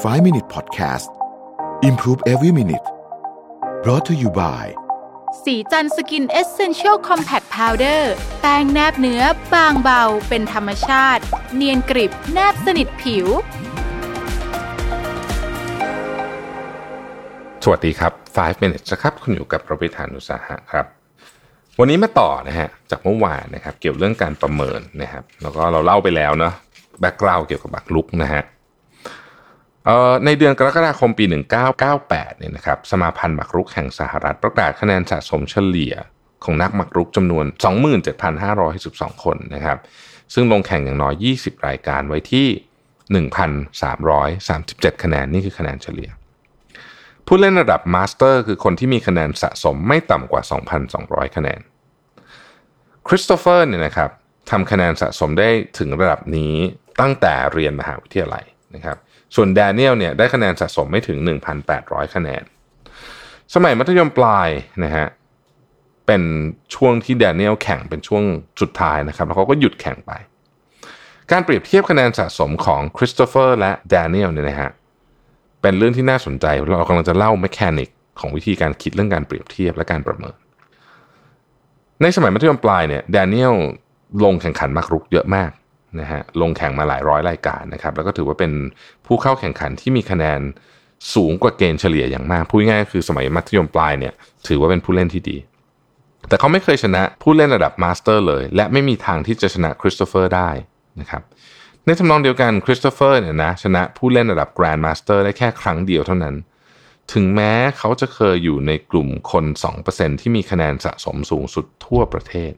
5 Minute Podcast Improve Every Minute brought to you by ศรีจันทร์ Skin Essential Compact Powder แป้งแนบเนื้อบางเบา เป็นธรรมชาติ เนียนกริบแนบสนิทผิว สวัสดีครับ 5 minutes นะครับ คุณอยู่กับรวิศ หาญอุตสาหะครับ วันนี้มาต่อนะฮะ จากเมื่อวานนะครับ เกี่ยวเรื่องการประเมินนะครับ แล้วก็เราเล่าไปแล้วเนาะbackground เกี่ยวกับหมากรุกนะฮะเอ่อ ในเดือนกรกฎาคมปี 1998เนี่ยนะครับสมาพันธ์หมากรุกแห่งสหรัฐประกาศคะแนนสะสมเฉลี่ยของนักหมากรุกจำนวน 27,512 คนนะครับ ซึ่งลงแข่งอย่างน้อย 20 รายการไว้ที่ 1,337 คะแนนนี่คือคะแนนเฉลี่ย ผู้เล่นระดับมาสเตอร์คือคนที่มีคะแนนสะสมไม่ต่ำกว่า 2,200 คะแนน คริสโตเฟอร์เนี่ยนะครับทำคะแนนสะสมได้ถึงระดับนี้ตั้งแต่เรียนมหาวิทยาลัย นะครับ ส่วนแดเนียลเนี่ยได้คะแนนสะสมไม่ถึง 1,800 คะแนน สมัยมัธยมปลายนะฮะเป็นช่วงที่แดเนียลแข่งเป็นช่วงสุดท้ายนะครับ แล้วเขาก็หยุดแข่งไป การเปรียบเทียบคะแนนสะสมของคริสโตเฟอร์และแดเนียลเนี่ยนะฮะเป็นเรื่องที่น่าสนใจ เรากำลังจะเล่า mechanicของวิธีการคิดเรื่องการเปรียบเทียบและการประเมิน ในสมัยมัธยมปลายเนี่ยแดเนียลลงแข่งขันหมากรุกเยอะมาก นะฮะลงแข่งมาหลายร้อยรายการนะครับแล้วก็ถือว่าเป็นผู้เข้าแข่งขันที่มีคะแนนสูงกว่าเกณฑ์เฉลี่ยอย่างมาก พูดง่ายๆคือสมัยมัธยมปลายเนี่ยถือว่าเป็นผู้เล่นที่ดี แต่เขาไม่เคยชนะผู้เล่นระดับมาสเตอร์เลย และไม่มีทางที่จะชนะคริสโตเฟอร์ได้นะครับในทำนองเดียวกันคริสโตเฟอร์เนี่ยนะชนะผู้เล่นระดับแกรนด์มาสเตอร์ได้แค่ครั้งเดียวเท่านั้น ถึงแม้เขาจะเคยอยู่ในกลุ่มคน 2%ที่มีคะแนนสะสมสูงสุดทั่วประเทศ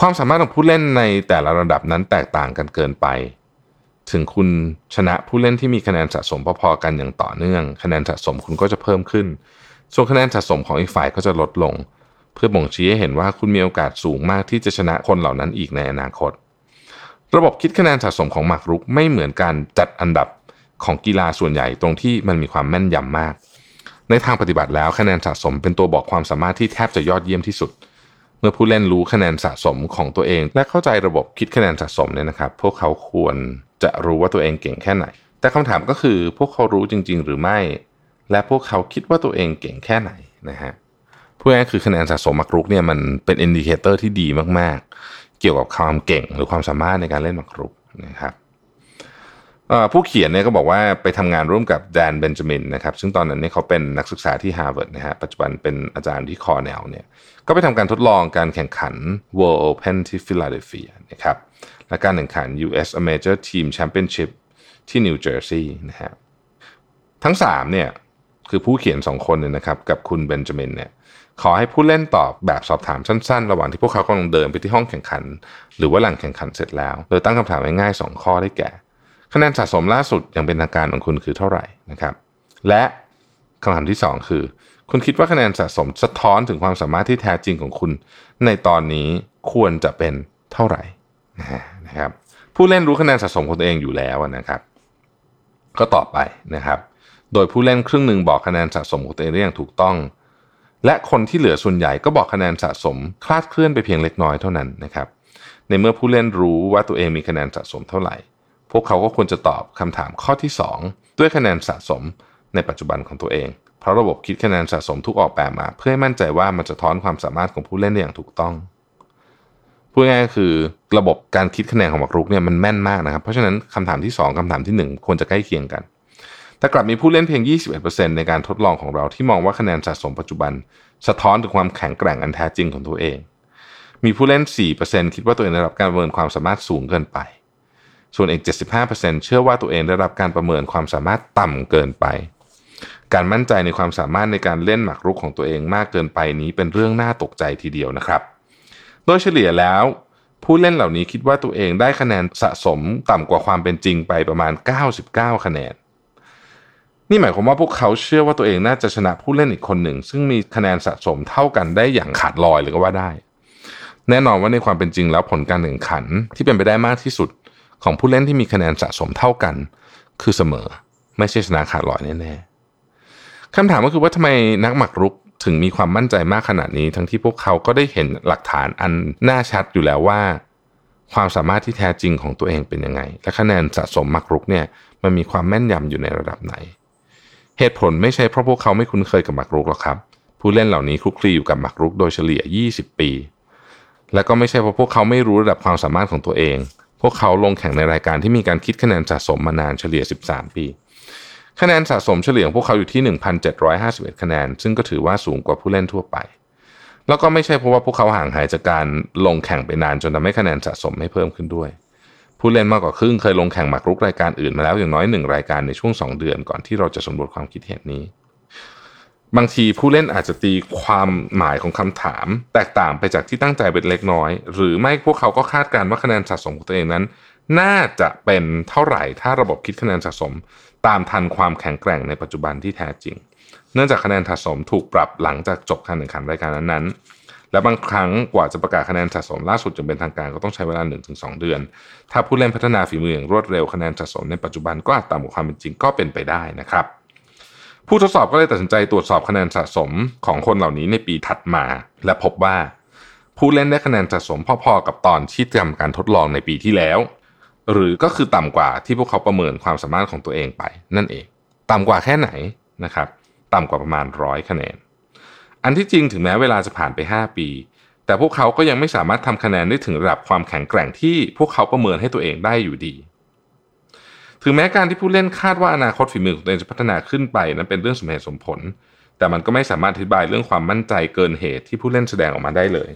ความสามารถของผู้เล่นในแต่ละระดับนั้นแตกต่างกันเกินไป ถึงคุณชนะผู้เล่นที่มีคะแนนสะสมพอๆกันอย่างต่อเนื่อง คะแนนสะสมคุณก็จะเพิ่มขึ้น ส่วนคะแนนสะสมของอีกฝ่ายก็จะลดลง เพื่อบ่งชี้ให้เห็นว่าคุณมีโอกาสสูงมากที่จะชนะคนเหล่านั้นอีกในอนาคต ระบบคิดคะแนนสะสมของหมากรุกไม่เหมือนการจัดอันดับของกีฬาส่วนใหญ่ตรงที่มันมีความแม่นยำมาก ในทางปฏิบัติแล้วคะแนนสะสมเป็นตัวบอกความสามารถที่แทบจะยอดเยี่ยมที่สุด เมื่อผู้เล่นรู้คะแนนสะสมของตัวเอง และเข้าใจระบบคิดคะแนนสะสมเนี่ยนะครับ พวกเขาควรจะรู้ว่าตัวเองเก่งแค่ไหน แต่คำถามก็คือพวกเขารู้จริง ๆ หรือไม่ และพวกเขาคิดว่าตัวเองเก่งแค่ไหนนะฮะพูดง่ายคือคะแนนสะสมหมากรุกเนี่ยมันเป็น indicator ที่ดีมากๆ เกี่ยวกับความเก่งหรือความสามารถในการเล่นหมากรุกนะครับ ผู้เขียนเนี่ยก็บอกว่าไปทำงานร่วมกับแดนเบนจามินนะครับซึ่งตอนนั้นเนี่ยเขาเป็นนักศึกษาที่ฮาร์วาร์ดนะฮะปัจจุบันเป็นอาจารย์ที่คอร์เนลเนี่ยก็ไปทำการทดลองการแข่งขัน World Open ที่ฟิลาเดลเฟียนะครับและการแข่งขัน US Amateur Team Championship ที่นิวเจอร์ซีย์นะฮะทั้ง3เนี่ยคือผู้เขียน 2 คนเนี่ยนะครับกับคุณเบนจามินเนี่ยขอให้ผู้เล่นตอบแบบสอบถามสั้นๆ ระหว่างที่พวกเขากำลังเดินไปที่ห้องแข่งขัน หรือว่าหลังแข่งขันเสร็จแล้ว โดยตั้งคำถามง่ายๆ2ข้อได้แก่ คะแนนสะสมล่าสุดอย่างเป็นทางการของคุณคือเท่าไหร่นะครับ และคำถามที่ 2 คือ คุณคิดว่าคะแนนสะสมสะท้อนถึงความสามารถที่แท้จริงของคุณ ในตอนนี้ควรจะเป็นเท่าไหร่นะครับ ผู้เล่นรู้คะแนนสะสมของตัวเองอยู่แล้วนะครับ ก็ตอบไปนะครับ โดยผู้เล่นครึ่งหนึ่งบอกคะแนนสะสมของตัวเองได้อย่างถูกต้อง และคนที่เหลือส่วนใหญ่ก็บอกคะแนนสะสมคลาดเคลื่อนไปเพียงเล็กน้อยเท่านั้นนะครับ ในเมื่อผู้เล่นรู้ว่าตัวเองมีคะแนนสะสมเท่าไหร่ พวกเขาก็ควรจะตอบคำถามข้อที่ 2 ด้วยคะแนนสะสมในปัจจุบันของตัวเอง เพราะระบบคิดคะแนนสะสมทุกออกแบบมา เพื่อให้มั่นใจว่ามันจะท้อนความสามารถของผู้เล่นได้อย่างถูกต้องพูดง่ายๆคือระบบการคิดคะแนนของบักรุกเนี่ยมันแม่นมากนะครับ เพราะฉะนั้นคำถามที่ 2คำถามที่ 1 ควรจะใกล้เคียงกัน แต่กลับมีผู้เล่นเพียง 21%ในการทดลองของเราที่มองว่าคะแนนสะสมปัจจุบัน สะท้อนถึงความแข็งแกร่งอันแท้จริงของตัวเอง มีผู้เล่น 4%คิดว่าตัวเองได้รับการประเมินความสามารถสูงเกินไป ส่วนอีก 75%เชื่อว่าตัวเองได้รับการประเมินความสามารถต่ำเกินไป การมั่นใจในความสามารถในการเล่นหมากรุกของตัวเองมากเกินไปนี้เป็นเรื่องน่าตกใจทีเดียวนะครับ โดยเฉลี่ยแล้ว ผู้เล่นเหล่านี้คิดว่าตัวเองได้คะแนนสะสมต่ำกว่าความเป็นจริงไปประมาณ 99 คะแนน นี่หมายความว่าพวกเขาเชื่อว่าตัวเองน่าจะชนะผู้เล่นอีกคนหนึ่ง ซึ่งมีคะแนนสะสมเท่ากันได้อย่างขาดลอยเลยก็ว่าได้ แน่นอนว่าในความเป็นจริงแล้วผลการแข่งขันที่เป็นไปได้มากที่สุด ของผู้เล่นที่มีคะแนนสะสมเท่ากัน คือเสมอ ไม่ใช่ชนะขาดลอยแน่ๆคำถามก็คือว่าทำไมนักหมากรุกถึงมีความมั่นใจมากขนาดนี้ ทั้งที่พวกเขาก็ได้เห็นหลักฐานอันน่าชัดอยู่แล้วว่า ความสามารถที่แท้จริงของตัวเองเป็นยังไง และคะแนนสะสมมักรุกเนี่ยมันมีความแม่นยำอยู่ในระดับไหน เหตุผลไม่ใช่เพราะพวกเขาไม่คุ้นเคยกับมักรุกหรอกครับ ผู้เล่นเหล่านี้คลุกคลีอยู่กับมักรุกโดยเฉลี่ย 20 ปี และก็ไม่ใช่เพราะพวกเขาไม่รู้ระดับความสามารถของตัวเอง พวกเขาลงแข่งในรายการที่มีการคิดคะแนนสะสมมานานเฉลี่ย 13 ปี คะแนนสะสมเฉลี่ยของพวกเขาอยู่ที่ 1,751 คะแนน ซึ่งก็ถือว่าสูงกว่าผู้เล่นทั่วไป แล้วก็ไม่ใช่เพราะว่าพวกเขาห่างหายจากการลงแข่งไปนานจนทำให้คะแนนสะสมไม่เพิ่มขึ้นด้วย ผู้เล่นมากกว่าครึ่งเคยลงแข่งหมากรุกรายการอื่นมาแล้วอย่างน้อยหนึ่งรายการในช่วง 2 เดือนก่อนที่เราจะสำรวจความคิดเห็นนี้ บางทีผู้เล่นอาจจะตีความหมายของคำถาม แตกต่างไปจากที่ตั้งใจเป็นเล็กน้อย หรือไม่พวกเขาก็คาดการณ์ว่าคะแนนสะสมของตัวเองนั้น น่าจะเป็นเท่าไหร่ถ้าระบบคิดคะแนนสะสม ตามทันความแข็งแกร่งในปัจจุบันที่แท้จริง เนื่องจากคะแนนสะสมถูกปรับหลังจากจบการแข่งขันรายการนั้นๆ และบางครั้งกว่าจะประกาศคะแนนสะสมล่าสุดจนเป็นทางการก็ต้องใช้เวลา 1-2 เดือน ถ้าผู้เล่นพัฒนาฝีมืออย่างรวดเร็วคะแนนสะสมในปัจจุบันก็อาจต่ำกว่าความเป็นจริงก็เป็นไปได้นะครับ ผู้ทดสอบก็เลยตัดสินใจตรวจสอบคะแนนสะสมของคนเหล่านี้ในปีถัดมา และพบว่าผู้เล่นได้คะแนนสะสมพอๆกับตอนที่ทำการทดลองในปีที่แล้ว หรือก็คือต่ำกว่าที่พวกเขาประเมินความสามารถของตัวเองไป นั่นเอง ต่ำกว่าแค่ไหนนะครับ ต่ำกว่าประมาณร้อยคะแนน อันที่จริงถึงแม้เวลาจะผ่านไป 5 ปี แต่พวกเขาก็ยังไม่สามารถทำคะแนนได้ถึงระดับความแข็งแกร่งที่พวกเขาประเมินให้ตัวเองได้อยู่ดี ถึงแม้การที่ผู้เล่นคาดว่าอนาคตฝีมือของตัวเองจะพัฒนาขึ้นไปนั้นเป็นเรื่องสมเหตุสมผล แต่มันก็ไม่สามารถอธิบายเรื่องความมั่นใจเกินเหตุที่ผู้เล่นแสดงออกมาได้เลย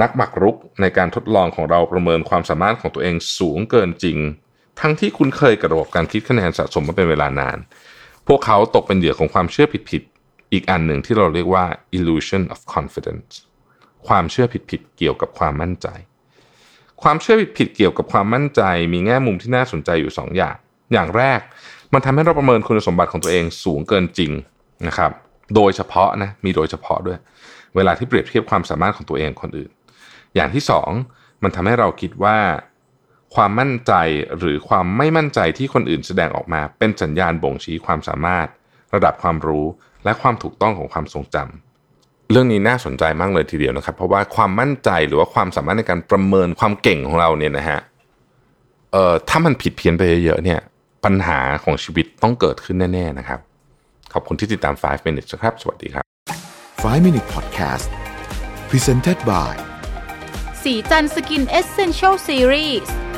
นักหมักรุกในการทดลองของเราประเมินความสามารถของตัวเองสูงเกินจริง ทั้งที่คุ้นเคยกับระบบการคิดคะแนนสะสมมาเป็นเวลานาน พวกเขาตกเป็นเหยื่อของความเชื่อผิดๆอีกอันหนึ่งที่เราเรียกว่า illusion of confidence ความเชื่อผิดๆเกี่ยวกับความมั่นใจ ความเชื่อผิดๆเกี่ยวกับความมั่นใจ มีแง่มุมที่น่าสนใจอยู่2อย่าง อย่างแรก มันทำให้เราประเมินคุณสมบัติของตัวเองสูงเกินจริงนะครับ โดยเฉพาะนะมีโดยเฉพาะด้วย เวลาที่เปรียบเทียบความสามารถของตัวเองคนอื่น อย่างที่สองมันทำให้เราคิดว่าความมั่นใจหรือความไม่มั่นใจที่คนอื่นแสดงออกมา เป็นสัญญาณบ่งชี้ความสามารถ ระดับความรู้และความถูกต้องของความทรงจำเรื่องนี้น่าสนใจมากเลยทีเดียวนะครับ เพราะว่าความมั่นใจหรือว่าความสามารถในการประเมินความเก่งของเราเนี่ยนะฮะเอ่อถ้ามันผิดเพี้ยนไปเยอะๆเนี่ย ปัญหาของชีวิตต้องเกิดขึ้นแน่ ๆ นะครับ ขอบคุณที่ติดตาม 5 minutes ครับ สวัสดีครับ 5 Minute Podcast Presented by สีจันสกินเอเซนเชลซีรีส์